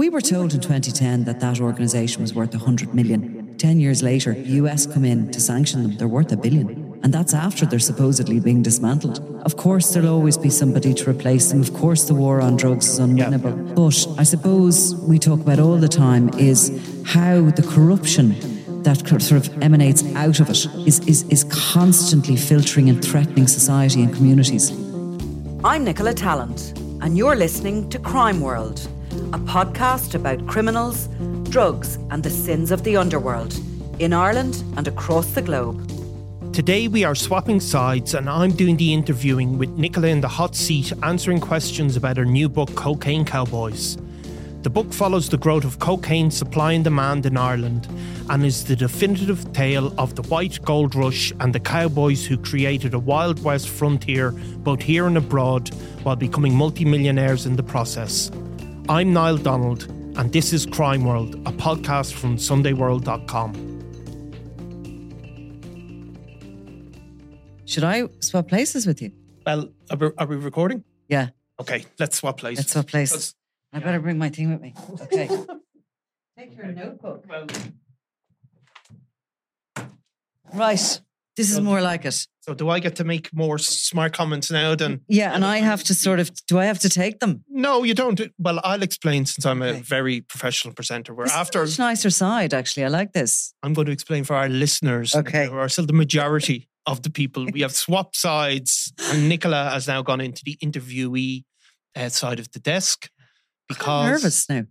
We were told in 2010 that that organisation was worth 100 million. Ten years later, the US come in to sanction them. They're worth a billion. And that's after they're supposedly being dismantled. Of course, there'll always be somebody to replace them. Of course, the war on drugs is unwinnable. But I suppose we talk about all the time is how the corruption that sort of emanates out of it is, is, is constantly filtering and threatening society and communities. I'm Nicola Tallant, and you're listening to Crime World, a podcast about criminals, drugs, and the sins of the underworld in Ireland and across the globe. Today we are swapping sides and I'm doing the interviewing with Nicola in the hot seat answering questions about her new book Cocaine Cowboys. The book follows the growth of cocaine supply and demand in Ireland and is the definitive tale of the white gold rush and the cowboys who created a Wild West frontier both here and abroad while becoming multimillionaires in the process. I'm Niall Donald and this is Crime World, a podcast from SundayWorld.com. Should I swap places with you? Well, are we, are we recording? Yeah, Okay, let's swap places. let's swap places. Let's- I better bring my thing with me. Okay. Take your notebook. Well, Right. This is more like it. so do I get to make more smart comments now than Yeah, and I have to sort of. Do I have to take them? No, you don't. Well, I'll explain since I'm a Okay. very professional presenter. Where This is a after much nicer side, actually. I like this. I'm going to explain for our listeners, Okay. who are still the majority of the people, we have swapped sides, and Nicola has now gone into the interviewee uh, side of the desk I'm because nervous now.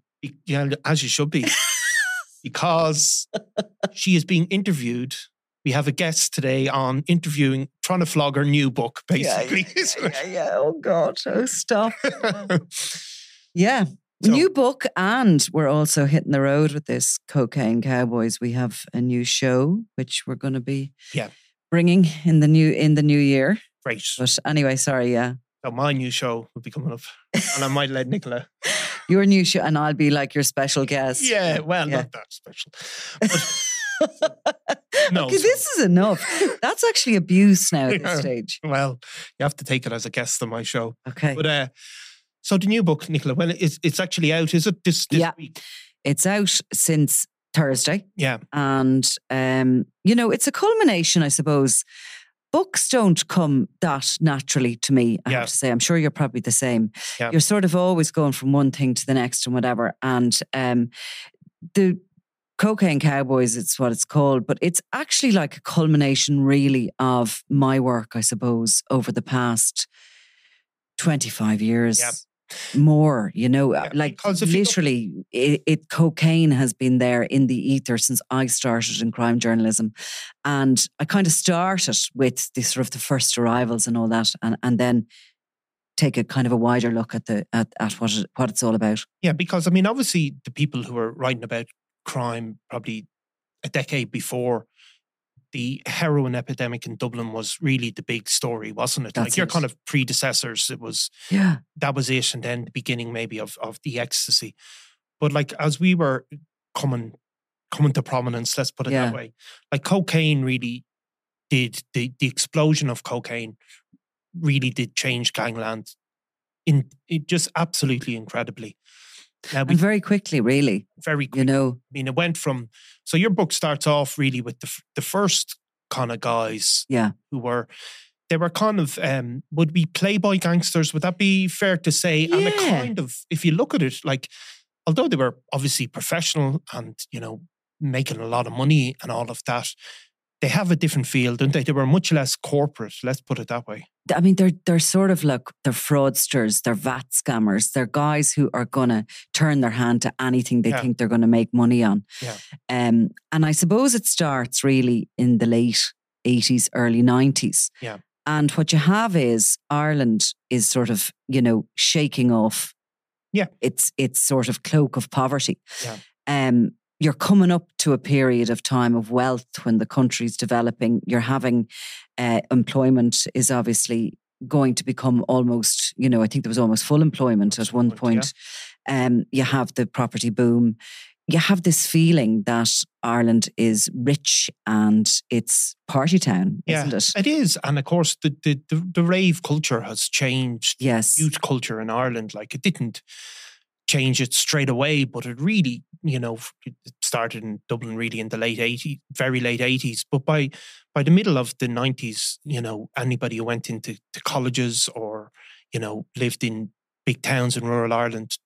yeah, as you should be, because she is being interviewed. We have a guest today on interviewing, trying to flog her new book, basically. isn't yeah, yeah. Oh God! Oh, stop. Yeah. So- new book, and we're also hitting the road with this Cocaine Cowboys. We have a new show which we're going to be Yeah. bringing in the new in the new year. Great. But anyway, sorry, yeah, So my new show will be coming up, and I might let Nicola. your new show, and I'll be like your special guest. Yeah, well, Yeah. not that special. But, no, okay, this is enough. That's actually abuse now at this stage. well, you have to take it as a guest on my show. Okay, But uh, so the new book, Nicola, well, it's it's actually out, is it? This this Yeah. week? it's out since Thursday. Yeah, and um, you know it's a culmination i suppose books don't come that naturally to me i Yeah. have to say i'm sure you're probably the same Yeah. you're sort of always going from one thing to the next and whatever and um, the cocaine cowboys it's what it's called but it's actually like a culmination really of my work i suppose over the past 25 years Yeah. more you know uh, Yeah, like literally it, it cocaine has been there in the ether since i started in crime journalism and i kind of started with the sort of the first arrivals and all that and, and then take a kind of a wider look at the at, at what it, what it's all about yeah. Because I mean, obviously, the people who were writing about crime probably a decade before the heroin epidemic in Dublin was really the big story, wasn't it? like your it. kind of predecessors, it was yeah that was it, and then the beginning maybe of of the ecstasy. But like as we were coming coming to prominence. Let's put it Yeah. that way. Like cocaine really did the the explosion of cocaine really did change gangland in it just absolutely incredibly. Now we And very quickly, really, very you know. I mean, it went from so your book starts off really with the the first kind of guys Yeah. who were they were kind of um would be playboy gangsters. Would that be fair to say? And it Yeah. kind of, if you look at it, like although they were obviously professional and you know making a lot of money and all of that, they have a different feel, don't they? They were much less corporate. Let's put it that way. I mean, they're they're sort of like they're fraudsters, they're VAT scammers, they're guys who are gonna turn their hand to anything they Yeah. think they're gonna make money on. Yeah. Um, and I suppose it starts really in the late eighties, early nineties. Yeah. And what you have is Ireland is sort of, you know, shaking off Yeah. its its sort of cloak of poverty. Yeah. Um, you're coming up to a period of time of wealth when the country's developing. You're having uh, employment is obviously going to become almost, you know, I think there was almost full employment at one point. Um, you have the property boom. You have this feeling that Ireland is rich and it's party town, Yeah, isn't it? It is, and of course, the the the, the rave culture has changed Yes. youth culture in Ireland. Like it didn't change it straight away, but it really, you know, started in Dublin really in the late 80s, very late 80s. But by by the middle of the 90s, you know, anybody who went into to colleges or, you know, lived in big towns in rural Ireland,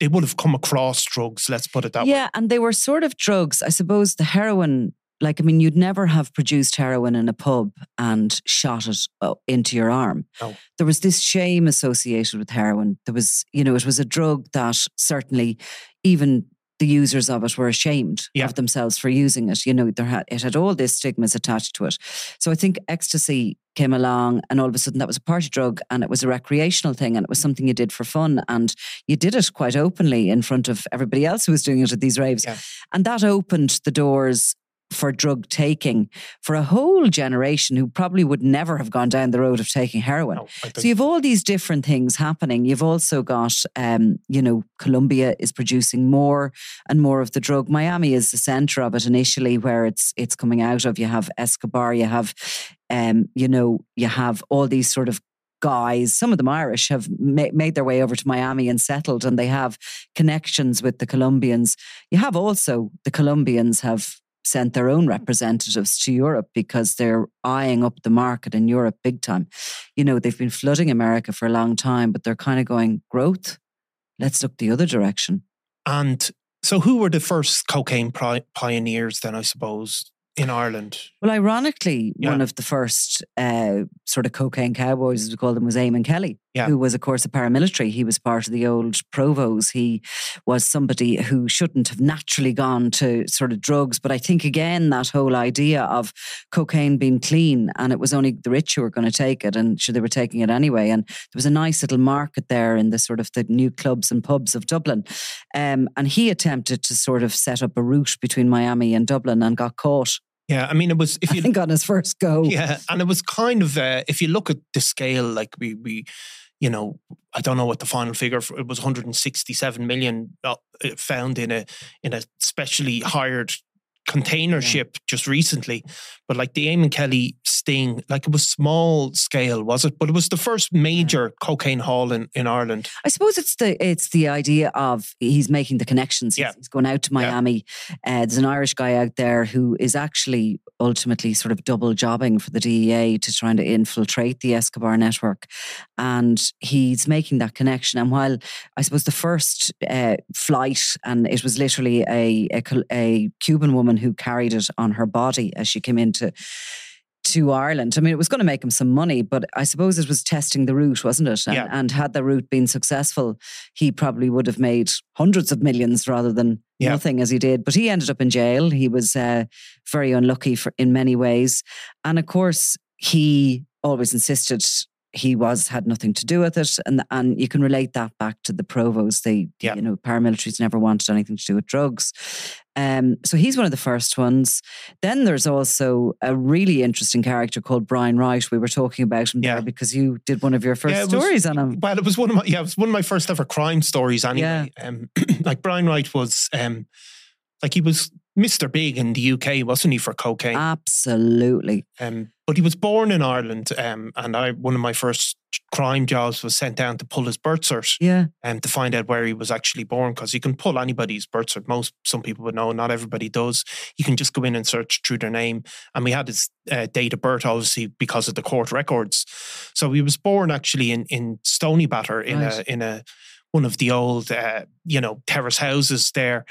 they would have come across drugs, let's put it that way. yeah, and they were sort of drugs. I suppose the heroin, like, I mean, you'd never have produced heroin in a pub and shot it uh, into your arm. No. There was this shame associated with heroin. There was, you know, it was a drug that certainly even the users of it were ashamed Yeah. of themselves for using it. You know, there had it had all these stigmas attached to it. So I think ecstasy came along and all of a sudden that was a party drug and it was a recreational thing and it was something you did for fun and you did it quite openly in front of everybody else who was doing it at these raves. Yeah. And that opened the doors for drug taking for a whole generation who probably would never have gone down the road of taking heroin. No, So you've all these different things happening. You've also got, um, you know, Colombia is producing more and more of the drug. Miami is the center of it initially, where it's it's coming out of. You have Escobar, you have, um, you know, you have all these sort of guys. Some of them Irish have ma- made their way over to Miami and settled, and they have connections with the Colombians. You have also the Colombians have sent their own representatives to Europe because they're eyeing up the market in Europe big time. You know, they've been flooding America for a long time, but they're kind of going, growth, let's look the other direction. and so who were the first cocaine pri- pioneers then, I suppose, in Ireland? Well, ironically, Yeah. one of the first uh, sort of cocaine cowboys, as we call them, was Eamon Kelly, Yeah. who was, of course, a paramilitary. He was part of the old Provos. He was somebody who shouldn't have naturally gone to sort of drugs. But I think, again, that whole idea of cocaine being clean and it was only the rich who were going to take it and sure they were taking it anyway. And there was a nice little market there in the sort of the new clubs and pubs of Dublin. Um, and he attempted to sort of set up a route between Miami and Dublin and got caught. Yeah, I mean, it was if I you think on his first go. Yeah, and it was kind of uh, if you look at the scale, like we we, you know, I don't know what the final figure. For, it was 167 million uh, found in a in a specially hired container ship just recently. But like the Eamon Kelly sting, like it was small scale, was it? But it was the first major cocaine haul in in Ireland. I suppose it's the it's the idea of he's making the connections. He's, Yeah. he's going out to Miami. Uh, there's an Irish guy out there who is actually ultimately sort of double jobbing for the DEA to trying to infiltrate the Escobar network, and he's making that connection. And while I suppose the first uh, flight, and it was literally a, a a Cuban woman who carried it on her body as she came into to Ireland. I mean, it was going to make him some money, but I suppose it was testing the route, wasn't it? And, Yeah. and had the route been successful, he probably would have made hundreds of millions rather than Yeah. nothing as he did. But he ended up in jail. He was uh, very unlucky for in many ways, and of course, he always insisted he was had nothing to do with it, and and you can relate that back to the provos. They, Yeah. you know, paramilitaries never wanted anything to do with drugs. Um, so he's one of the first ones. Then there's also a really interesting character called Brian Wright. We were talking about him Yeah. there because you did one of your first Yeah, it was- stories on him. Well, it was one of my yeah, it was one of my first ever crime stories anyway. Um, like Brian Wright was um, Like he was Mr. Big in the UK, wasn't he, for cocaine? Absolutely. Um, but he was born in Ireland, um, and I one of my first crime jobs was sent down to pull his birth cert, Yeah. um, to find out where he was actually born, because you can pull anybody's birth cert. Most some people would know, not everybody does. You can just go in and search through their name, and we had his uh, date of birth, obviously because of the court records. So he was born actually in in Stoneybatter in Right. a in a one of the old uh, you know terrace houses there.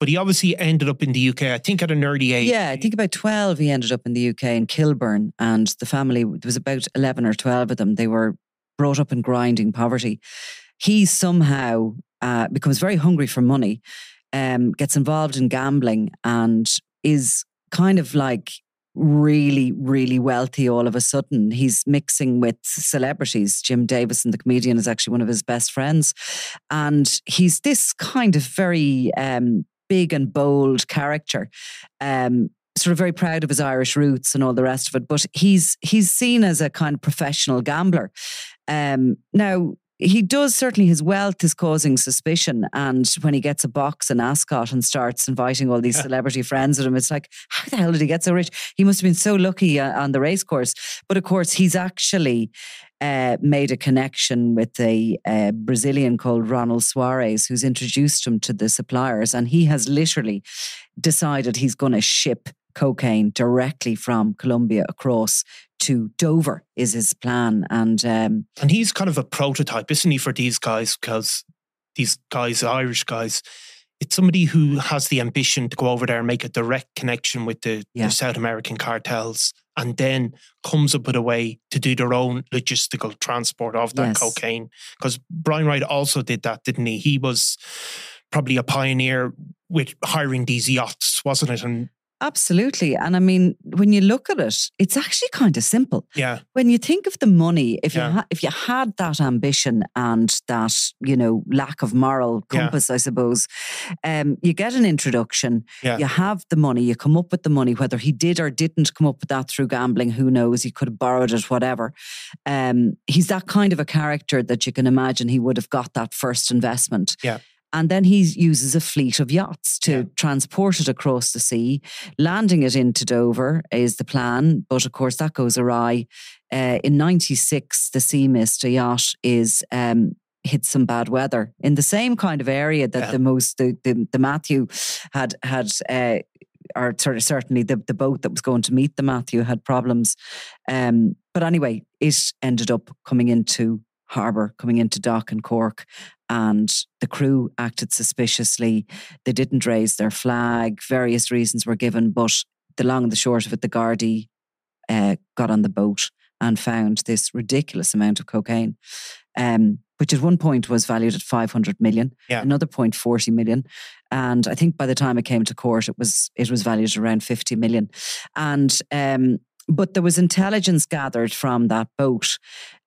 But he obviously ended up in the UK, I think, at an early age. Yeah, I think about 12 he ended up in the UK in Kilburn, and the family, there was about 11 or 12 of them. They were brought up in grinding poverty. He somehow uh, becomes very hungry for money, um, gets involved in gambling, and is kind of like really, really wealthy all of a sudden. He's mixing with celebrities. Jim Davidson, the comedian, is actually one of his best friends. And he's this kind of very um, big and bold character. Um, sort of very proud of his Irish roots and all the rest of it, but he's he's seen as a kind of professional gambler. Um, now he does certainly his wealth is causing suspicion, and when he gets a box in Ascot and starts inviting all these celebrity friends with him, it's like how the hell did he get so rich? He must have been so lucky uh, on the race course. But of course, he's actually uh, made a connection with a uh, Brazilian called Ronald Suarez, who's introduced him to the suppliers, and he has literally decided he's going to ship cocaine directly from Colombia across to Dover is his plan. And um, And he's kind of a prototype, isn't he, for these guys? Because these guys, Irish guys, it's somebody who has the ambition to go over there and make a direct connection with the, Yeah. the South American cartels and then comes up with a way to do their own logistical transport of that Yes. cocaine. Because Brian Wright also did that, didn't he? He was probably a pioneer with hiring these yachts, wasn't it? And absolutely. And I mean, when you look at it, it's actually kind of simple. yeah, when you think of the money, if Yeah. you ha- if you had that ambition and that you know lack of moral Yeah. compass, I suppose, um, you get an introduction. Yeah. You have the money. You come up with the money. Whether he did or didn't come up with that through gambling, who knows? He could have borrowed it, whatever. Um, he's that kind of a character that you can imagine he would have got that first investment. Yeah. And then he uses a fleet of yachts to Yeah. transport it across the sea. Landing it into Dover is the plan, but of course that goes awry. Uh, in '96, the Sea Mist, a yacht, is um, hit some bad weather in the same kind of area that Yeah. the most the, the the Matthew had had. Uh, or cer- certainly the, the boat that was going to meet the Matthew had problems. Um, but anyway, it ended up coming into harbour, coming into dock in Cork, and the crew acted suspiciously. They didn't raise their flag. Various reasons were given, but the long and the short of it, the Gardaí uh, got on the boat and found this ridiculous amount of cocaine, um, which at one point was valued at 500 million, Yeah. another point 40 million. And I think by the time it came to court, it was it was valued around 50 million. And um, but there was intelligence gathered from that boat,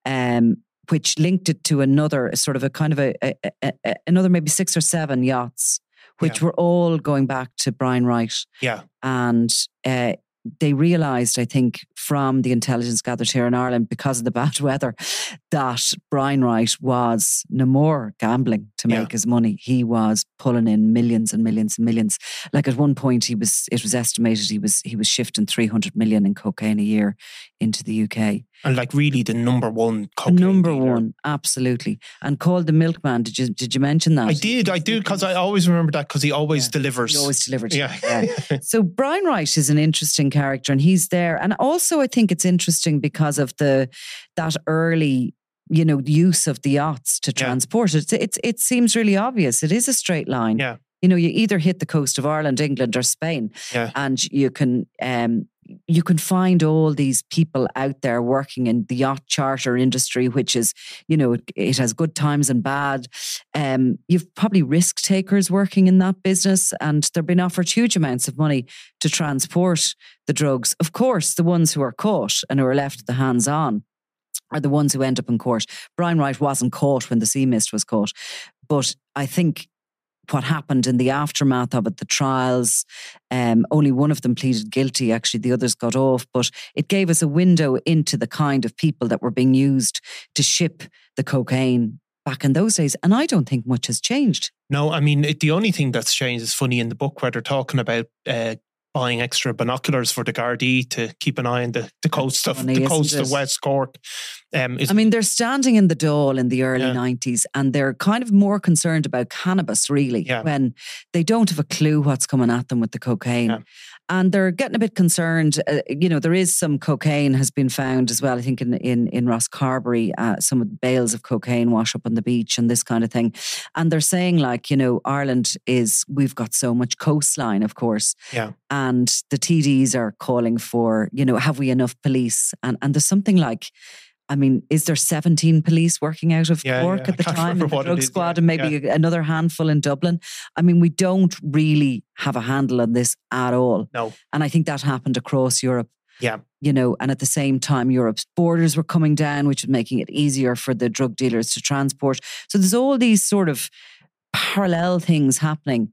um, which linked it to another sort of a kind of a, a, a- a- another maybe six or seven yachts, which Yeah. were all going back to Brian Wright yeah, and uh, they realised, I think, from the intelligence gathered here in Ireland because of the bad weather, that Brian Wright was no more gambling to Yeah. make his money. He was pulling in millions and millions and millions. Like at one point, he was it was estimated he was he was shifting three hundred million in cocaine a year into the UK. And like really the number one number dealer. one, absolutely, and called the milkman. Did you did you mention that? I did, I do, because I always remember that because he always Yeah. delivers. He always delivered. yeah. So Brian Wright is an interesting character, and he's there. And also, I think it's interesting because of the that early, you know, use of the yachts to Yeah. transport it. It's it seems really obvious. It is a straight line. Yeah. You know, you either hit the coast of Ireland, England, or Spain, Yeah. and you can um, you can find all these people out there working in the yacht charter industry, which is, you know, it, it has good times and bad. Um, you've probably risk takers working in that business, and they're being offered huge amounts of money to transport the drugs. Of course, the ones who are caught and who are left the hands on are the ones who end up in court. Brian Wright wasn't caught when the Sea Mist was caught, but I think what happened in the aftermath of it, the trials, um, only one of them pleaded guilty. Actually, the others got off, but it gave us a window into the kind of people that were being used to ship the cocaine back in those days. And I don't think much has changed. No, I mean, it, the only thing that's changed is funny in the book where they're talking about uh, buying extra binoculars for the Gardaí to keep an eye on the, the coast of funny, the coast isn't of? West Cork. Um, is, I mean, they're standing in the Dáil in the early Yeah. 90s and they're kind of more concerned about cannabis, really, Yeah. when they don't have a clue what's coming at them with the cocaine. Yeah. And they're getting a bit concerned. Uh, you know, there is some cocaine has been found as well. I think in in in Rosscarbery, uh, some of the bales of cocaine wash up on the beach and this kind of thing. And they're saying like, you know, Ireland is we've got so much coastline, of course, yeah, and the TDs are calling for, you know, have we enough police? And and there's something like, I mean, is there 17 police working out of Yeah, Cork yeah. at the time remember the drug is, squad, yeah, and maybe another handful in Dublin? I mean, we don't really have a handle on this at all, no, and I think that happened across Europe. Yeah. You know, and at the same time, Europe's borders were coming down, which was making it easier for the drug dealers to transport. So there's all these sort of parallel things happening.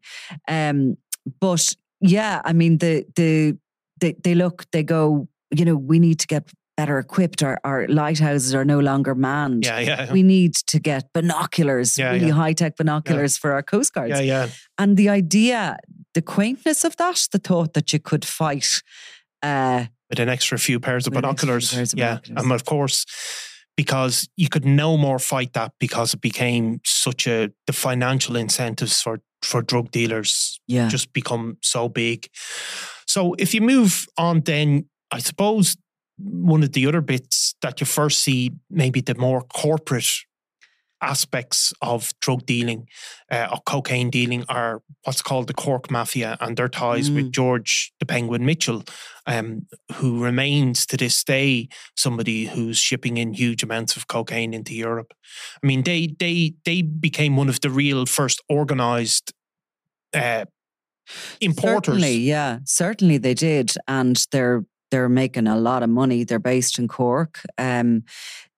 Um, but yeah, I mean, the the they, they look, they go, you know, we need to get better equipped. Our, our lighthouses are no longer manned. yeah, yeah, We need to get binoculars, Yeah, really yeah. high tech binoculars for our coast guards. yeah, yeah. And the idea, the quaintness of that, the thought that you could fight. Uh, With an extra few pairs of With an extra few binoculars, pairs of yeah, binoculars. and of course. Because you could no more fight that because it became such a the financial incentives for for drug dealers yeah. just become so big. So if you move on, then I suppose one of the other bits that you first see, maybe the more corporate aspects of drug dealing uh, or cocaine dealing are what's called the Cork Mafia and their ties Mm. with George the Penguin Mitchell, um, who remains to this day somebody who's shipping in huge amounts of cocaine into Europe. I mean, they they they became one of the real first organized uh, importers. Certainly, yeah, certainly they did, and they're they're making a lot of money. They're based in Cork. Um,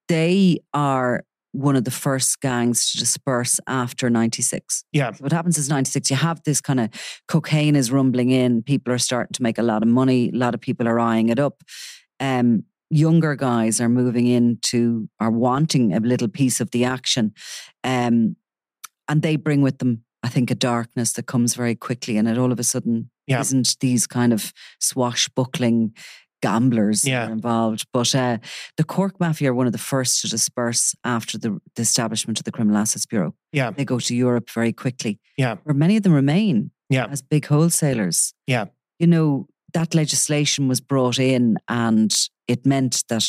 they are one of the first gangs to disperse after '96. Yeah, So what happens is 96, you have this kind of cocaine is rumbling in. People are starting to make a lot of money. A lot of people are eyeing it up. Um, younger guys are moving into, are wanting a little piece of the action. Um, and they bring with them, I think, a darkness that comes very quickly. And it all of a sudden Yeah. isn't these kind of swashbuckling gamblers Yeah. involved. But uh, the Cork Mafia are one of the first to disperse after the, the establishment of the Criminal Assets Bureau. yeah, They go to Europe very quickly yeah, where many of them remain yeah, as big wholesalers. Yeah. You know, that legislation was brought in and it meant that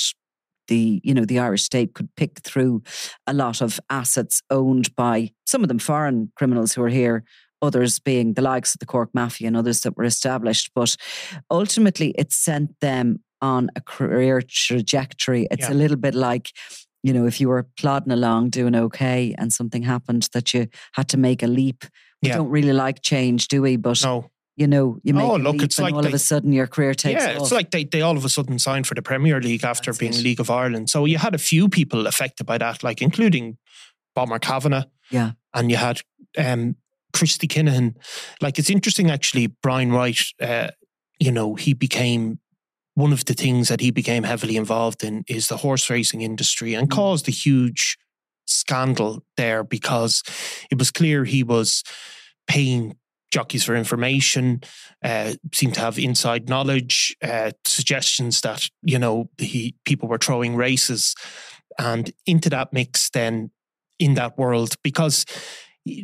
the, you know, the Irish state could pick through a lot of assets owned by some of them foreign criminals who are here, others being the likes of the Cork Mafia and others that were established. But ultimately it sent them on a career trajectory. It's Yeah. a little bit like, you know, if you were plodding along doing okay and something happened that you had to make a leap. We Yeah. don't really like change, do we? But no, you know, you make Oh, a look, leap it's and like all of a sudden your career takes yeah, off. it's like they, they all of a sudden signed for the Premier League after That's being it. League of Ireland. So you had a few people affected by that, like including Bomber Kavanagh. Yeah. And you had um, Christy Kinahan. Like it's interesting actually, Brian Wright, uh, you know, he became one of the things that he became heavily involved in is the horse racing industry and Mm. caused a huge scandal there because it was clear he was paying jockeys for information, uh, seemed to have inside knowledge, uh, suggestions that you know he people were throwing races, and into that mix then in that world because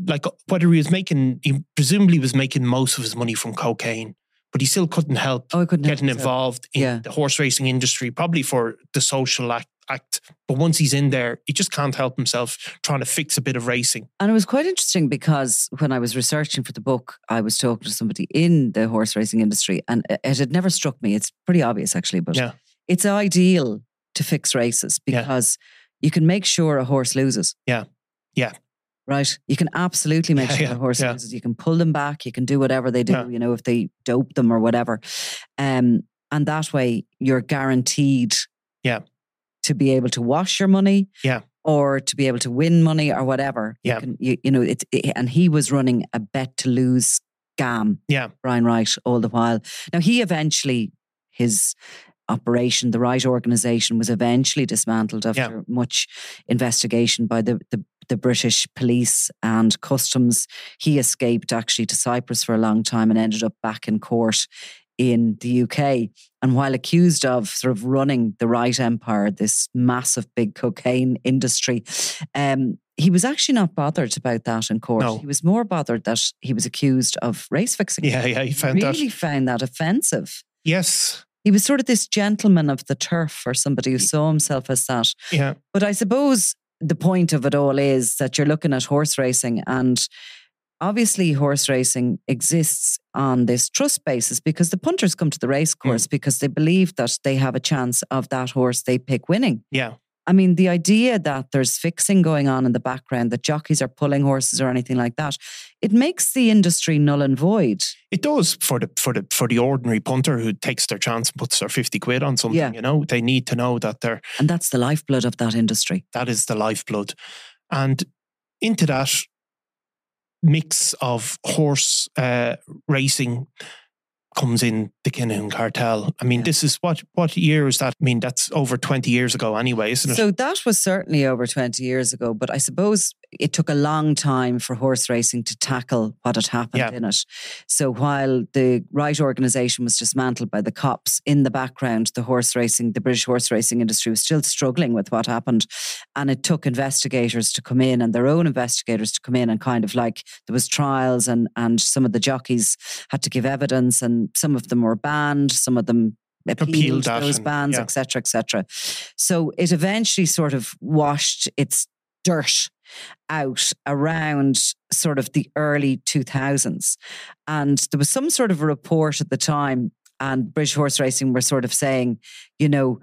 like whether he was making he presumably was making most of his money from cocaine but he still couldn't help oh, couldn't help getting myself. involved in Yeah. the horse racing industry probably for the social act, act but once he's in there he just can't help himself trying to fix a bit of racing And it was quite interesting because when I was researching for the book, I was talking to somebody in the horse racing industry, and it had never struck me. It's pretty obvious, actually, but Yeah. it's ideal to fix races Yeah. because you can make sure a horse loses. Yeah. Yeah. Right. You can absolutely make Yeah, sure yeah, a horse yeah. You can pull them back. You can do whatever they do, Yeah. you know, if they dope them or whatever. Um, and that way you're guaranteed Yeah. to be able to wash your money Yeah. or to be able to win money or whatever. You Yeah. can, you, you know, it's, it, and he was running a bet to lose scam, yeah Brian Wright, all the while. Now, he eventually, his operation, the Wright organization, was eventually dismantled after much investigation by the, the, the British police and customs. He escaped actually to Cyprus for a long time and ended up back in court in the UK. And while accused of sort of running the Wright Empire, this massive big cocaine industry, um, he was actually not bothered about that in court. No. He was more bothered that he was accused of race fixing. Yeah, yeah, he found really that. found that offensive. Yes. He was sort of this gentleman of the turf or somebody who saw himself as that. Yeah. But I suppose the point of it all is that you're looking at horse racing and obviously horse racing exists on this trust basis because the punters come to the race Hmm. course because they believe that they have a chance of that horse they pick winning. Yeah. I mean, the idea that there's fixing going on in the background, that jockeys are pulling horses or anything like that, it makes the industry null and void. It does for the for the for the ordinary punter who takes their chance and puts their fifty quid on something. Yeah. You know, they need to know that they're And that's the lifeblood of that industry. that is the lifeblood, and into that mix of horse uh, racing comes in the Kinahan cartel. I mean, Yeah. this is what what year is that? I mean, that's over twenty years ago, anyway, isn't it? So that was certainly over 20 years ago, but I suppose it took a long time for horse racing to tackle what had happened Yeah. in it. So while the Wright organization was dismantled by the cops, in the background, the horse racing, the British horse racing industry was still struggling with what happened. And it took investigators to come in and their own investigators to come in and kind of like there was trials and and some of the jockeys had to give evidence and some of them were banned, some of them appealed, Appealed those bans, yeah. etc., etc. So it eventually sort of washed its dirt out around sort of the early 2000s. And there was some sort of a report at the time, and British Horse Racing were sort of saying, you know,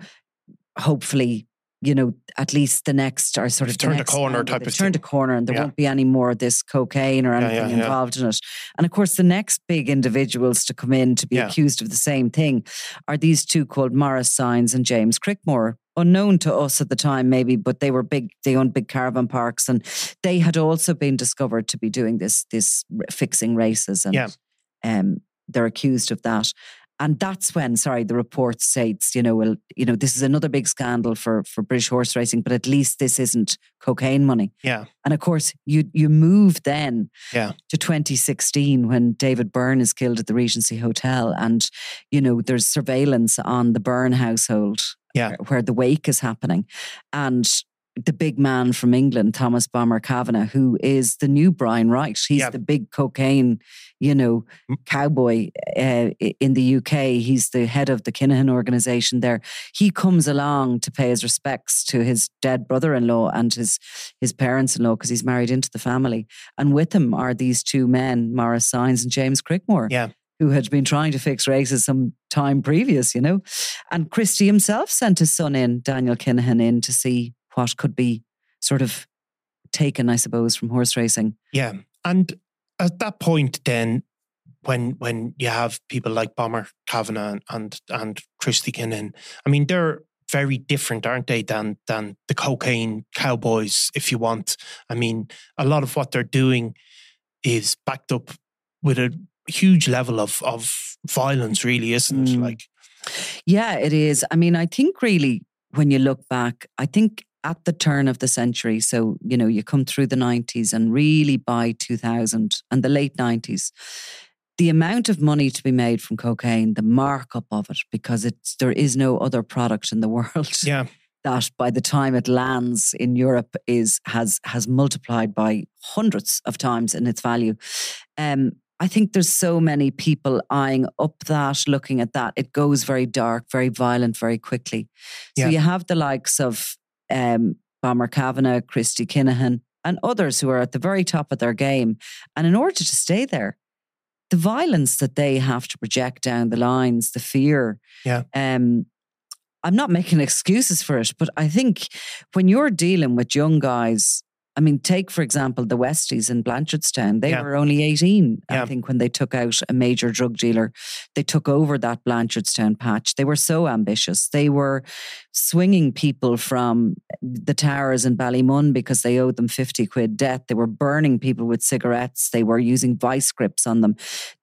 hopefully, you know, at least the next or sort of the turned a corner type of turned a corner and there Yeah. won't be any more of this cocaine or anything yeah, yeah. involved in it. And of course, the next big individuals to come in to be accused of the same thing are these two called Maurice Sines and James Crickmore. Unknown to us at the time, maybe, but they were big. They owned big caravan parks, and they had also been discovered to be doing this, this fixing races, and um, they're accused of that. And that's when, sorry, the report states, you know, well, you know, this is another big scandal for for British horse racing, but at least this isn't cocaine money. yeah, And of course, you you move then Yeah. to 2016 when David Byrne is killed at the Regency Hotel, and you know there's surveillance on the Byrne household, Yeah. where, the wake is happening, and the big man from England, Thomas Bomber Kavanagh, who is the new Brian Wright. He's the big cocaine, you know, cowboy uh, in the UK. He's the head of the Kinahan organization there. He comes along to pay his respects to his dead brother-in-law and his his parents-in-law because he's married into the family. And with him are these two men, Maurice Sines and James Crickmore. Yeah. Who had been trying to fix races some time previous, you know? And Christie himself sent his son in, Daniel Kinahan, in to see what could be sort of taken, I suppose, from horse racing. yeah. And at that point, then when when you have people like Bomber Kavanagh and and, Christy Kinahan, I mean, they're very different, aren't they, than than the cocaine cowboys, if you want. I mean, a lot of what they're doing is backed up with a huge level of of violence, really, isn't it? Mm. Like, Yeah, it is. I mean, I think really when you look back, I think at the turn of the century, so, you know, you come through the 90s and really by 2000 and the late 90s, the amount of money to be made from cocaine, the markup of it, because it's there is no other product in the world yeah, that by the time it lands in Europe is has has multiplied by hundreds of times in its value. Um, I think there's so many people eyeing up that, looking at that. It goes very dark, very violent, very quickly. So Yeah. you have the likes of um, Bomber Kavanagh, Christy Kinahan, and others who are at the very top of their game. And in order to stay there, the violence that they have to project down the lines, the fear, Yeah. um, I'm not making excuses for it, but I think when you're dealing with young guys, I mean, take for example the Westies in Blanchardstown. They Yeah. were only 18, Yeah. I think, when they took out a major drug dealer. They took over that Blanchardstown patch. They were so ambitious. They were swinging people from the towers in Ballymun because they owed them 50 quid debt. They were burning people with cigarettes. They were using vice grips on them.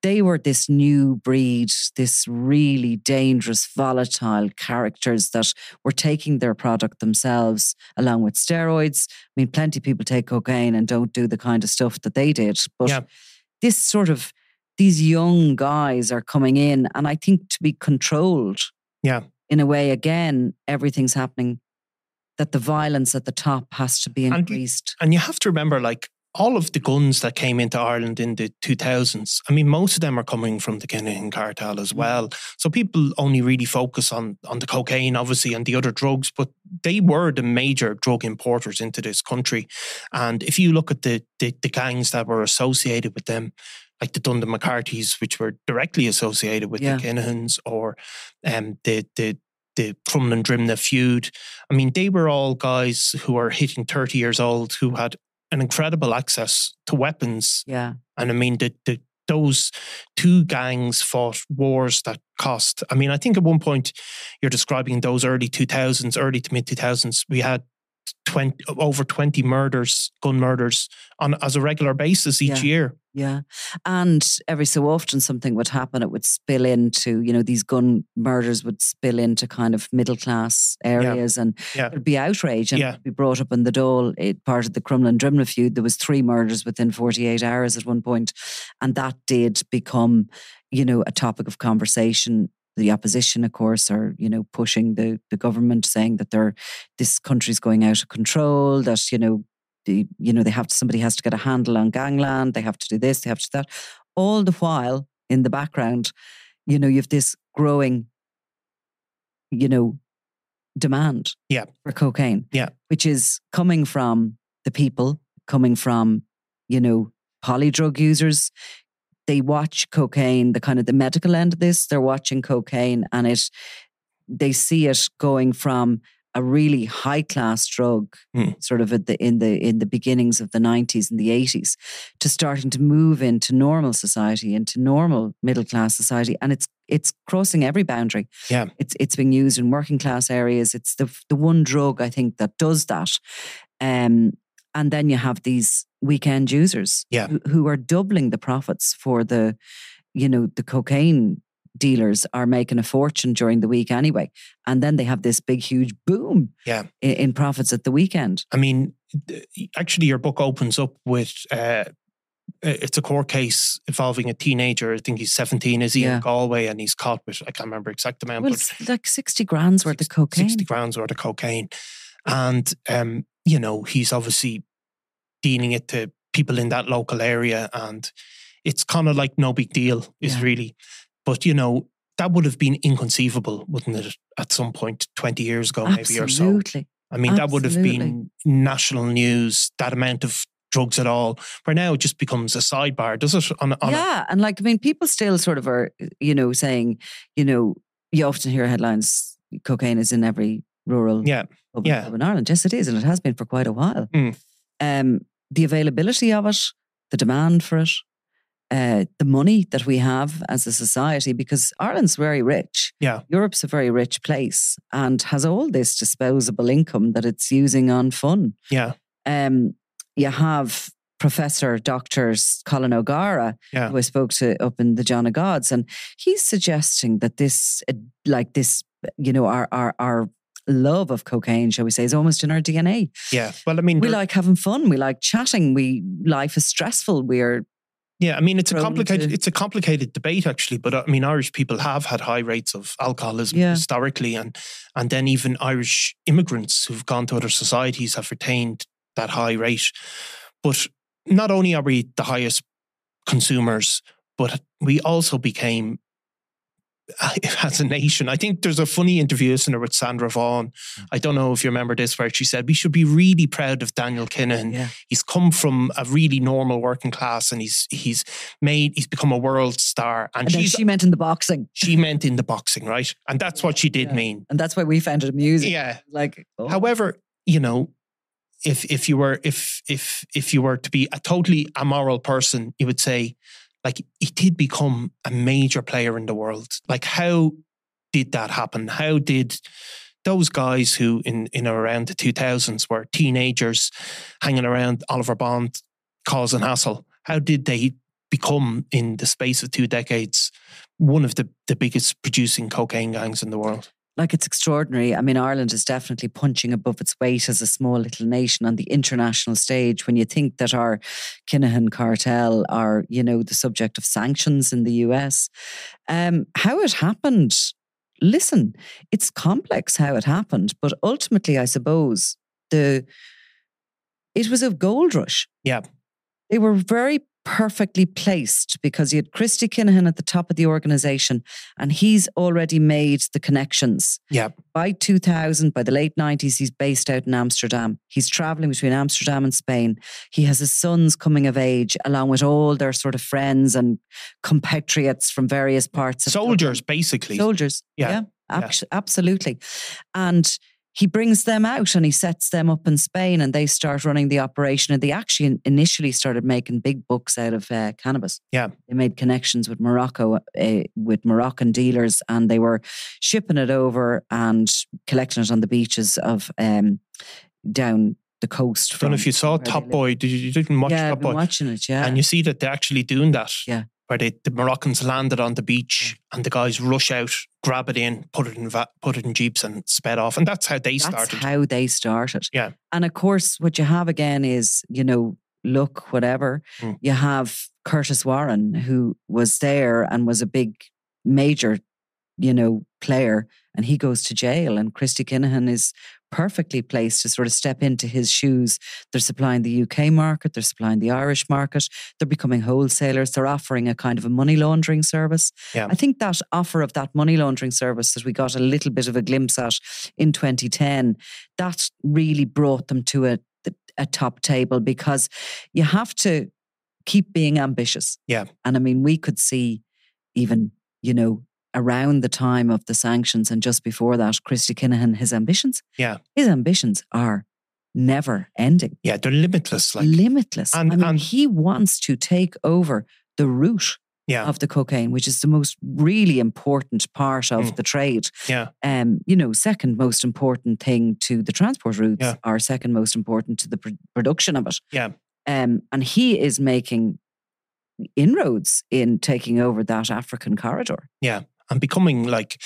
They were this new breed, this really dangerous, volatile characters that were taking their product themselves along with steroids. I mean, plenty of people take cocaine and don't do the kind of stuff that they did. But Yeah. this sort of these young guys are coming in, and I think to be controlled Yeah. In a way, again, everything's happening that the violence at the top has to be And increased. And you have to remember, like, all of the guns that came into Ireland in the 2000s, I mean, most of them are coming from the Kinahan cartel as mm. well. So people only really focus on, on the cocaine, obviously, and the other drugs, but they were the major drug importers into this country. And if you look at the, the, the gangs that were associated with them, like the Dundon McCarthy's, which were directly associated with Yeah. the Kinahans, or um, the, the, the Crumlin Drimnagh feud. I mean, they were all guys who are hitting 30 years old who had an incredible access to weapons. Yeah. And I mean, the, the, those two gangs fought wars that cost. I mean, I think at one point you're describing those early 2000s, early to mid 2000s, we had 20, over 20 murders, gun murders on as a regular basis each Yeah. year. Yeah. And every so often something would happen. It would spill into, you know, these gun murders would spill into kind of middle class areas and Yeah. there'd be outrage and Yeah. be brought up in the Dáil, it, part of the Crumlin Drimnagh feud. There was three murders within 48 hours at one point, And that did become, you know, a topic of conversation. The opposition, of course, are, you know, pushing the, the government saying that they're this country's going out of control, that, you know, the, you know, they have to, somebody has to get a handle on gangland, they have to do this, they have to do that. All the while in the background, you know, you have this growing, you know, demand Yeah. for cocaine. Yeah. Which is coming from the people, coming from, you know, poly drug users. They watch cocaine, the kind of the medical end of this, they're watching cocaine and it they see it going from a really high class drug, Hmm. sort of at the in the in the beginnings of the 90s and the 80s, to starting to move into normal society, into normal middle class society. And it's it's crossing every boundary. Yeah. It's it's being used in working class areas. It's the the one drug I think that does that. Um, and then you have these weekend users Yeah. who, who are doubling the profits for the, you know, the cocaine dealers are making a fortune during the week anyway. And then they have this big, huge boom Yeah. in, in profits at the weekend. I mean, actually, your book opens up with uh, it's a court case involving a teenager. I think he's 17, is he, Yeah. in Galway, and he's caught with, I can't remember exact amount, Well, but it's like 60 grand's worth of cocaine. 60 grams worth of cocaine. And, um, you know, he's obviously dealing it to people in that local area. And it's kind of like no big deal, is Yeah. really. But, you know, that would have been inconceivable, wouldn't it, at some point 20 years ago, maybe or so? Absolutely. I mean, that would have been national news, that amount of drugs at all. Where now it just becomes a sidebar, does it? On, a- on a, yeah. And like, I mean, people still sort of are, you know, saying, you know, you often hear headlines cocaine is in every rural yeah, pub yeah. in Ireland. Yes, it is. And it has been for quite a while. Mm. Um, the availability of it, the demand for it, uh, the money that we have as a society, because Ireland's very rich. Yeah. Europe's a very rich place and has all this disposable income that it's using on fun. yeah, Um, you have Professor Dr. Colin O'Gara, Yeah. who I spoke to up in the John of Gods, and he's suggesting that this, uh, like this, you know, our our our love of cocaine, shall we say, is almost in our DNA. yeah. Well, I mean, We like having fun. We like chatting. We life is stressful. We're Yeah, I mean it's a complicated to- it's a complicated debate actually, but uh, I mean Irish people have had high rates of alcoholism Yeah. historically, and and then even Irish immigrants who've gone to other societies have retained that high rate. But not only are we the highest consumers, but we also became as a nation. I think there's a funny interview listener with Sandra Vaughan. Mm. I don't know if you remember this, where she said we should be really proud of Daniel Kinahan. Yeah, he's come from a really normal working class and he's he's made he's become a world star. And, and she meant in the boxing, she meant in the boxing right? And that's what she did Yeah. mean. And that's why we found it amusing. yeah. Like, oh, however you know if if you were if if if you were to be a totally amoral person you would say like he did become a major player in the world like how did that happen how did those guys who in in around the 2000s were teenagers hanging around Oliver Bond causing hassle. How did they become in the space of two decades one of the, the biggest producing cocaine gangs in the world? Like it's extraordinary. I mean, Ireland is definitely punching above its weight as a small little nation on the international stage. When you think that our Kinahan cartel are, you know, the subject of sanctions in the US, um, how it happened. Listen, it's complex how it happened, but ultimately, I suppose the it was a gold rush. Yeah, they were very perfectly placed because you had Christy Kinahan at the top of the organization and he's already made the connections. Yeah. By 2000, by the late 90s, he's based out in Amsterdam. He's traveling between Amsterdam and Spain. He has his sons coming of age, along with all their sort of friends and compatriots from various parts of soldiers, basically. Soldiers. Yeah. yeah, yeah. Absolutely. And he brings them out and he sets them up in Spain and they start running the operation. And they actually initially started making big bucks out of uh, cannabis. Yeah. They made connections with Morocco, uh, with Moroccan dealers, and they were shipping it over and collecting it on the beaches of um, down the coast. I don't know if you saw Top Boy. Did you, you didn't watch yeah, Top Boy? watching it, yeah. And you see that they're actually doing that. Yeah where they, the Moroccans landed on the beach and the guys rush out, grab it in, put it in va- put it in jeeps and sped off, and that's how they started. that's started. How they started. Yeah, and of course, what you have again is you know, look, whatever mm. you have Curtis Warren, who was there and was a big major, you know, player, and he goes to jail, and Christy Kinahan is perfectly placed to sort of step into his shoes. They're supplying the UK market, they're supplying the Irish market, they're becoming wholesalers, they're offering a kind of a money laundering service. Yeah. I think that offer of that money laundering service that we got a little bit of a glimpse at in 2010, that really brought them to a, a top table because you have to keep being ambitious. Yeah. And I mean, we could see even, you know, around the time of the sanctions and just before that, Christy Kinahan, his ambitions. Yeah. His ambitions are never ending. Yeah, they're limitless. Like limitless. And, I mean, and he wants to take over the route yeah. of the cocaine, which is the most really important part of Mm. the trade. Yeah. Um, you know, second most important thing to the transport routes, Yeah. or second most important to the pr- production of it. Yeah. Um, and he is making inroads in taking over that African corridor. Yeah. And becoming like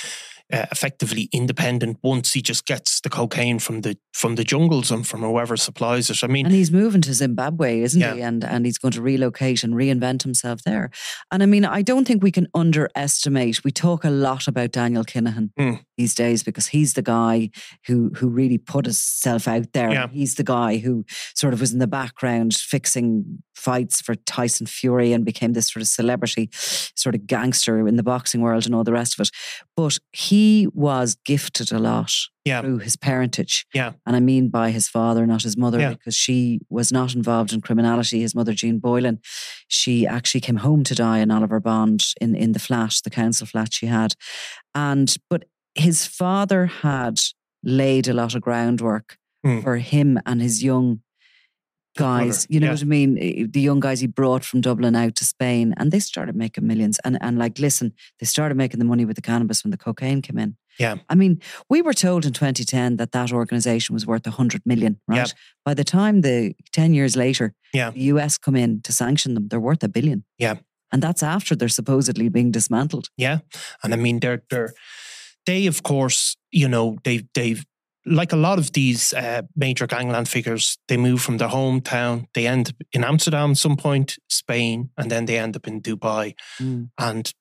uh, effectively independent once he just gets the cocaine from the from the jungles and from whoever supplies it. I mean, And he's moving to Zimbabwe, isn't Yeah. he? And and he's going to relocate and reinvent himself there. And I mean, I don't think we can underestimate. We talk a lot about Daniel Kinahan Mm. these days because he's the guy who who really put himself out there. Yeah. He's the guy who sort of was in the background fixing fights for Tyson Fury and became this sort of celebrity, sort of gangster in the boxing world and all the rest of it. But he was gifted a lot Yeah. through his parentage. Yeah. And I mean by his father, not his mother, Yeah. because she was not involved in criminality. His mother, Jean Boylan, she actually came home to die in Oliver Bond in, in the flat, the council flat she had. And but his father had laid a lot of groundwork Mm. for him and his young guys. You know yeah. what I mean? Eh, The young guys he brought from Dublin out to Spain, and they started making millions. And and like, listen, they started making the money with the cannabis when the cocaine came in. Yeah. I mean, we were told in 2010 that that organization was worth 100 million, right? By the time the 10 years later, Yeah. the US come in to sanction them, they're worth a billion. Yeah. And that's after they're supposedly being dismantled. Yeah, and I mean they're they're they of course you know they've, they've like a lot of these uh, major gangland figures they move from their hometown they end up in Amsterdam at some point Spain and then they end up in Dubai Mm. and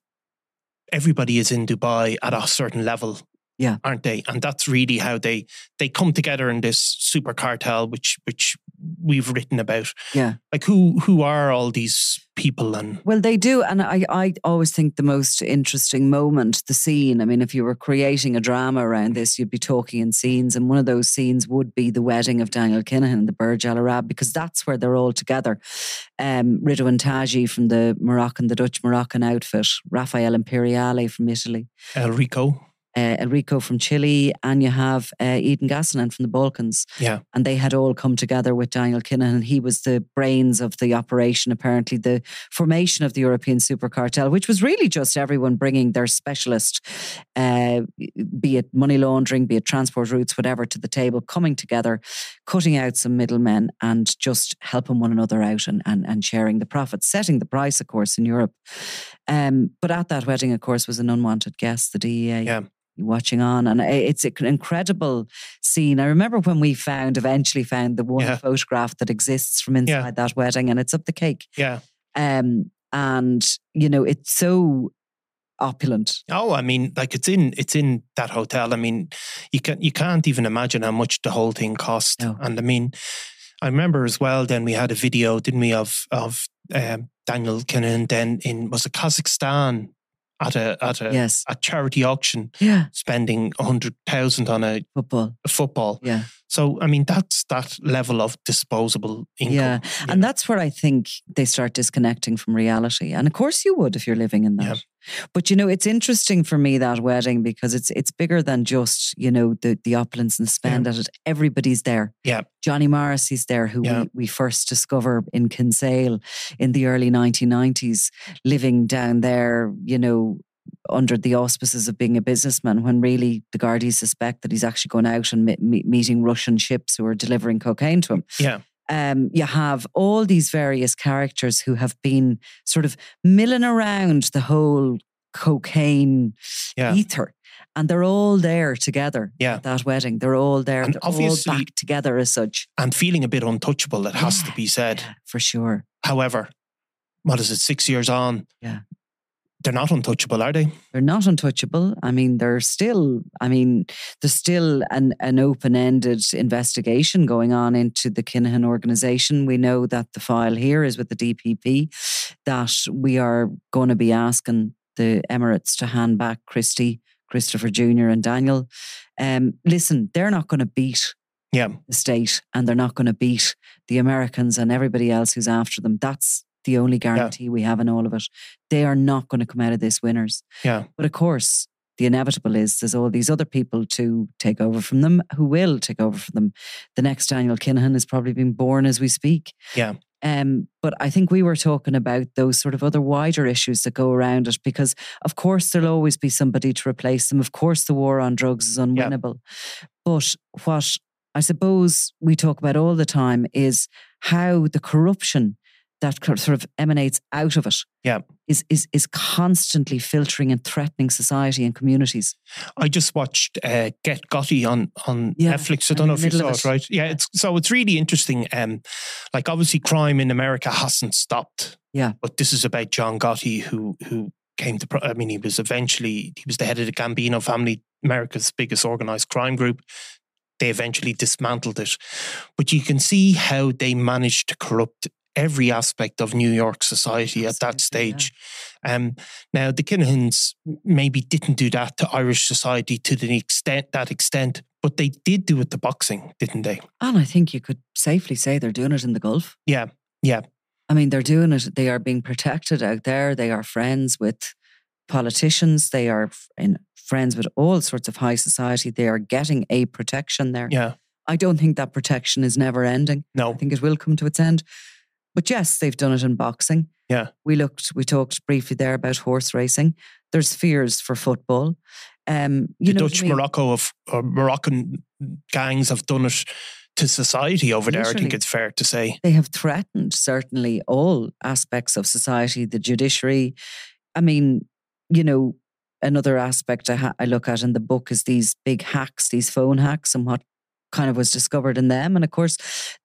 everybody is in Dubai at a certain level Yeah. aren't they and that's really how they they come together in this super cartel which which we've written about Yeah. like who who are all these people and Well, they do. And I, I always think the most interesting moment, the scene. I mean, if you were creating a drama around this, you'd be talking in scenes. And one of those scenes would be the wedding of Daniel Kinahan and the Burj Al Arab, because that's where they're all together. Um, Ridouan Taghi from the Moroccan, the Dutch Moroccan outfit, Raffaele Imperiale from Italy. El Rico uh, Enrico from Chile, and you have uh, Edin Gacanin from the Balkans. Yeah. And they had all come together with Daniel Kinahan. He was the brains of the operation, apparently, the formation of the European super cartel, which was really just everyone bringing their specialist, uh, be it money laundering, be it transport routes, whatever, to the table, coming together, cutting out some middlemen and just helping one another out and, and, and sharing the profits, setting the price, of course, in Europe. Um, but at that wedding, of course, was an unwanted guest, the DEA. Yeah watching on and it's an incredible scene i remember when we found eventually found the one Yeah. photograph that exists from inside Yeah. that wedding and it's up the cake Yeah. um and you know it's so opulent Oh, I mean, like it's in it's in that hotel. I mean, you can you can't even imagine how much the whole thing cost. No. And I mean, I remember as well. Then we had a video, didn't we, of of um, Daniel Kinahan then in was it Kazakhstan at a at a, yes a charity auction, yeah spending a hundred thousand on a, football a football. yeah So I mean, that's that level of disposable income. Yeah, and know. that's where I think they start disconnecting from reality. And of course, you would if you're living in that. Yeah. But you know, it's interesting for me that wedding because it's it's bigger than just you know the the opulence and the spend at it. Everybody's there. Yeah. Johnny Morris is there, who Yeah. we, we first discover in Kinsale in the early 1990s, living down there. You know. Under the auspices of being a businessman, when really the Gardaí suspect that he's actually going out and me- me- meeting Russian ships who are delivering cocaine to him yeah, um, you have all these various characters who have been sort of milling around the whole cocaine Yeah. ether. And they're all there together Yeah. at that wedding. They're all there. And they're all back together as such. and feeling a bit untouchable. It has to be said. Yeah, for sure. However, what is it? Six years on, Yeah. They're not untouchable, are they? They're not untouchable. I mean, they're still, I mean, there's still an, an open ended investigation going on into the Kinahan organization. We know that the file here is with the DPP, that we are going to be asking the Emirates to hand back Christy, Christopher Jr., and Daniel. Um, listen, they're not going to beat Yeah, the state and they're not going to beat the Americans and everybody else who's after them. That's the only guarantee we have in all of it. They are not going to come out of this winners. yeah, But of course, the inevitable is there's all these other people to take over from them who will take over from them. The next Daniel Kinahan is probably being born as we speak. Yeah. Um, but I think we were talking about those sort of other wider issues that go around it because, of course, there'll always be somebody to replace them. Of course, the war on drugs is unwinnable. But what I suppose we talk about all the time is how the corruption that sort of emanates out of it Yeah. is is is constantly filtering and threatening society and communities. I just watched uh, Get Gotti on on Yeah, Netflix. I don't know if you saw it, it. right? Yeah, it's so it's really interesting. Um, like obviously, crime in America hasn't stopped. Yeah. but this is about John Gotti, who who came to. I mean, he was eventually he was the head of the Gambino family, America's biggest organized crime group. They eventually dismantled it, but you can see how they managed to corrupt every aspect of New York society at that Absolutely, yeah. stage. Um, now the Kinahans maybe didn't do that to Irish society to the extent that extent, but they did do it to boxing, didn't they? And I think you could safely say they're doing it in the Gulf. Yeah, yeah, I mean, they're doing it. They are being protected out there. They are friends with politicians. They are in, friends with all sorts of high society. They are getting a protection there. yeah. I don't think that protection is never ending. No. I think it will come to its end. But yes, they've done it in boxing. Yeah. We looked, we talked briefly there about horse racing. There's fears for football. Um, you the know Dutch I mean? Morocco of or Moroccan gangs have done it to society over there. I think it's fair to say. they have threatened certainly all aspects of society, the judiciary. I mean, you know, another aspect I, ha- I look at in the book is these big hacks, these phone hacks, and what kind of was discovered in them. And of course,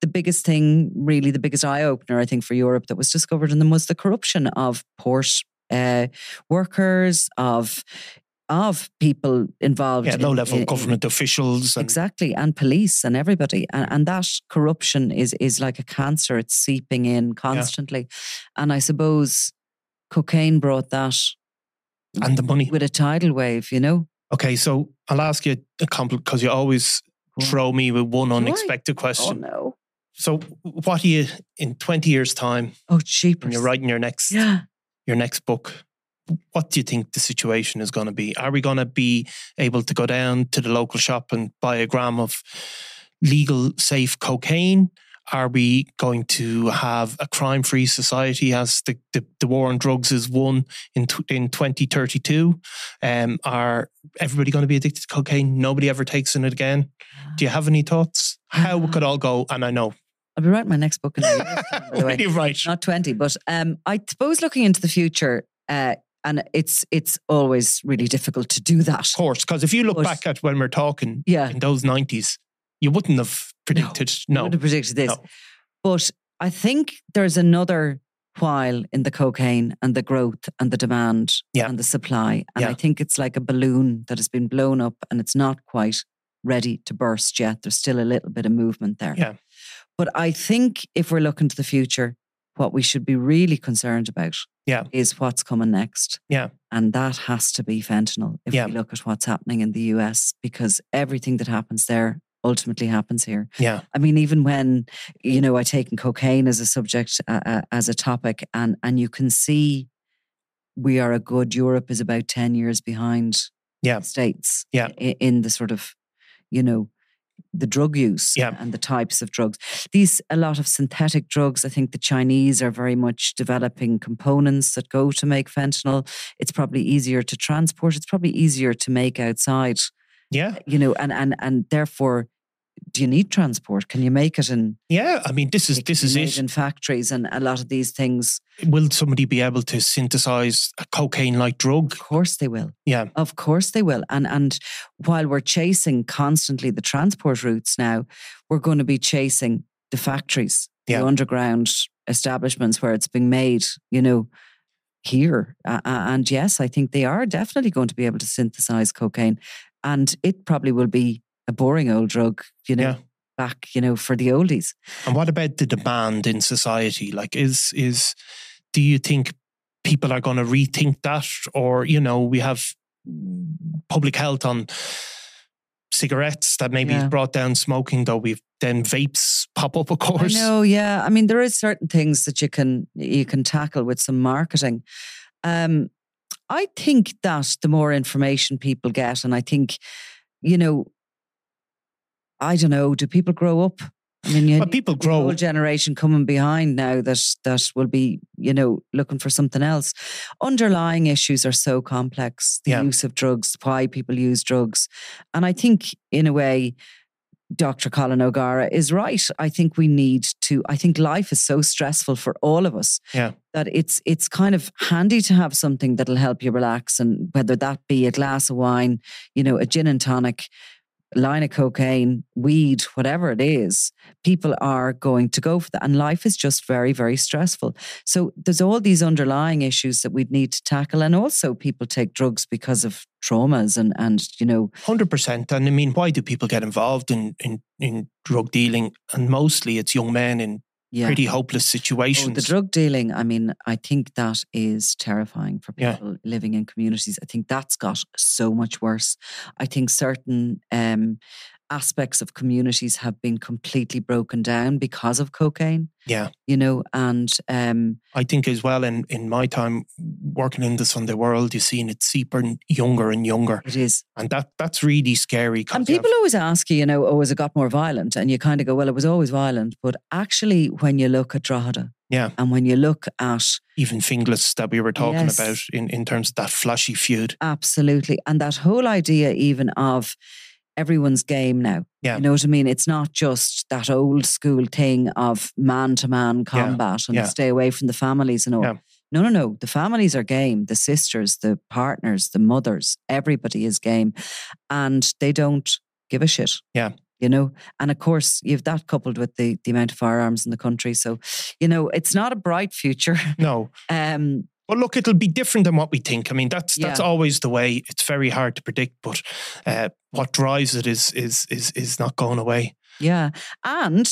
the biggest thing, really, the biggest eye opener, I think, for Europe that was discovered in them was the corruption of port uh, workers, of of people involved Yeah, low level in- in- government officials and Exactly, and police and everybody, and, and that corruption is is like a cancer. It's seeping in constantly, and I suppose cocaine brought that and the money. with a tidal wave. You know, Okay, so I'll ask you a compliment because you always Go throw me with one Do I? unexpected oh question. no, So, what are you in twenty years' time oh when cheapers, you're writing your next yeah, your next book? what do you think the situation is going to be? Are we going to be able to go down to the local shop and buy a gram of legal, safe cocaine? Are we going to have a crime free society as the, the, the, war on drugs is won in, in 2032? Um, are everybody going to be addicted to cocaine? Nobody ever takes in it again? Do you have any thoughts? How uh, could all go? And I know I'll be writing my next book in a year. by the way. Right. Not 20, but um, I suppose looking into the future, uh, and it's it's always really difficult to do that. Of course, because if you look but, back at when we're talking yeah. in those 90s, you wouldn't have predicted. No, no. have predicted this. No. But I think there's another while in the cocaine and the growth and the demand yeah. and the supply. And yeah. I think it's like a balloon that has been blown up and it's not quite ready to burst yet. There's still a little bit of movement there. Yeah. But I think if we're looking to the future, what we should be really concerned about yeah. is what's coming next. Yeah. And that has to be fentanyl if yeah. we look at what's happening in the US, because everything that happens there ultimately happens here. Yeah. I mean, even when, you know, I taken cocaine as a subject, uh, uh, as a topic, and, and you can see we are a good, Europe is about 10 years behind yeah. States yeah. in, in the sort of, you know, the drug use yeah. and the types of drugs. These a lot of synthetic drugs. I think the Chinese are very much developing components that go to make fentanyl. It's probably easier to transport. It's probably easier to make outside. Yeah, you know, and and and therefore do you need transport? Can you make it in? Yeah, I mean, this is this is it in factories, and a lot of these things. Will somebody be able to synthesize a cocaine-like drug? Of course they will. Yeah, of course they will. And and while we're chasing constantly the transport routes now, we're going to be chasing the factories, yeah. the underground establishments where it's being made. You know, here. Uh, and yes, I think they are definitely going to be able to synthesize cocaine. And it probably will be a boring old drug, you know, yeah. back, you know, for the oldies. And what about the demand in society? Like, is is do you think people are going to rethink that, or you know, we have public health on cigarettes that maybe yeah. brought down smoking, though we've then vapes pop up, of course. I know, yeah. I mean, there is certain things that you can you can tackle with some marketing. Um, I think that the more information people get, and I think, you know, I don't know. Do people grow up? I mean, you, well, people grow. Whole generation coming behind now that that will be, you know, looking for something else. Underlying issues are so complex. The yeah. use of drugs, why people use drugs, and I think in a way, Dr. Colin O'Gara is right. I think we need to. I think life is so stressful for all of us. Yeah. That it's it's kind of handy to have something that'll help you relax, and whether that be a glass of wine, you know, a gin and tonic line of cocaine, weed, whatever it is, people are going to go for that. And life is just very, very stressful. So there's all these underlying issues that we'd need to tackle. And also people take drugs because of traumas and, and you know. 100%. And I mean, why do people get involved in, in, in drug dealing? And mostly it's young men in yeah. pretty hopeless situations. Oh, the drug dealing, I mean, I think that is terrifying for people yeah. living in communities. I think that's got so much worse. I think certain um, aspects of communities have been completely broken down because of cocaine. Yeah. You know, and um, I think as well in, in my time working in the Sunday world, you've seen it seeping younger and younger. It is. And that that's really scary. And people always ask you, you know, oh, has it got more violent? And you kind of go, well, it was always violent. But actually, when you look at Drogheda, yeah. And when you look at even Finglas that we were talking yes, about in, in terms of that flashy feud. Absolutely. And that whole idea even of everyone's game now. Yeah. You know what I mean? It's not just that old school thing of man to man combat yeah. and yeah. stay away from the families and all. Yeah. No, no, no. The families are game. The sisters, the partners, the mothers, everybody is game. And they don't give a shit. Yeah. You know, and of course, you've that coupled with the, the amount of firearms in the country. So, you know, it's not a bright future. No. um, well, look, it'll be different than what we think. I mean, that's that's yeah. always the way. It's very hard to predict, but uh, what drives it is is is is not going away. Yeah, and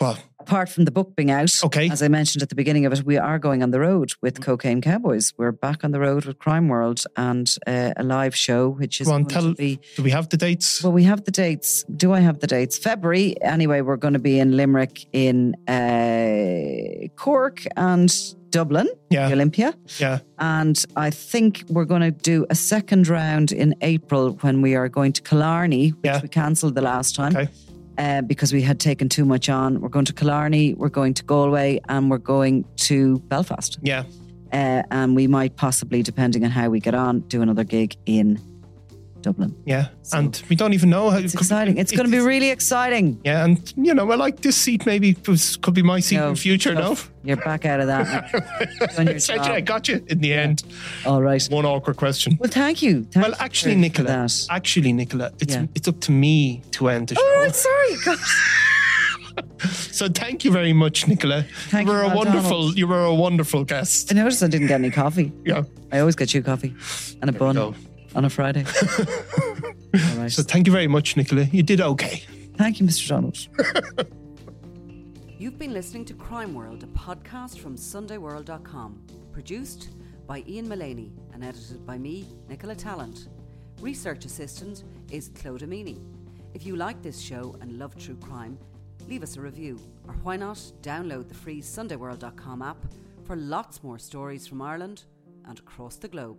well, apart from the book being out, okay, as I mentioned at the beginning of it, we are going on the road with mm. Cocaine Cowboys. We're back on the road with Crime World and uh, a live show, which is on, tell, be, Do we have the dates? Well, we have the dates. Do I have the dates? February. Anyway, we're going to be in Limerick, in uh, Cork, and Dublin, Yeah. the Olympia. Yeah. And I think we're going to do a second round in April when we are going to Killarney, which Yeah. we cancelled the last time. Okay. Uh, because we had taken too much on. We're going to Killarney, we're going to Galway, and we're going to Belfast. Yeah. Uh, and we might possibly, depending on how we get on, do another gig in Dublin. Yeah. and we don't even know how It's exciting. It's going to be really exciting. Yeah, and you know, I like this seat. Maybe was, could be my seat in the future. No. You're back out of that. I, I got you in the end. All right. One awkward question. Well, thank you. Thank Well, actually, Nicola, actually, Nicola, it's Yeah. it's up to me to end the oh, show. Oh, sorry. Gosh. So thank you very much, Nicola. Thank you you, were a Ron wonderful. Donald. You were a wonderful guest. I noticed I didn't get any coffee. Yeah. I always get you coffee and a bun go. On a Friday. All right. So thank you very much, Nicola. You did okay. Thank you, Mr. Donald. You've been listening to Crime World, a podcast from SundayWorld.com, produced by Ian Mullaney and edited by me, Nicola Tallant. Research assistant is Claude Amini. If you like this show and love true crime, leave us a review, or why not download the free SundayWorld.com app for lots more stories from Ireland and across the globe.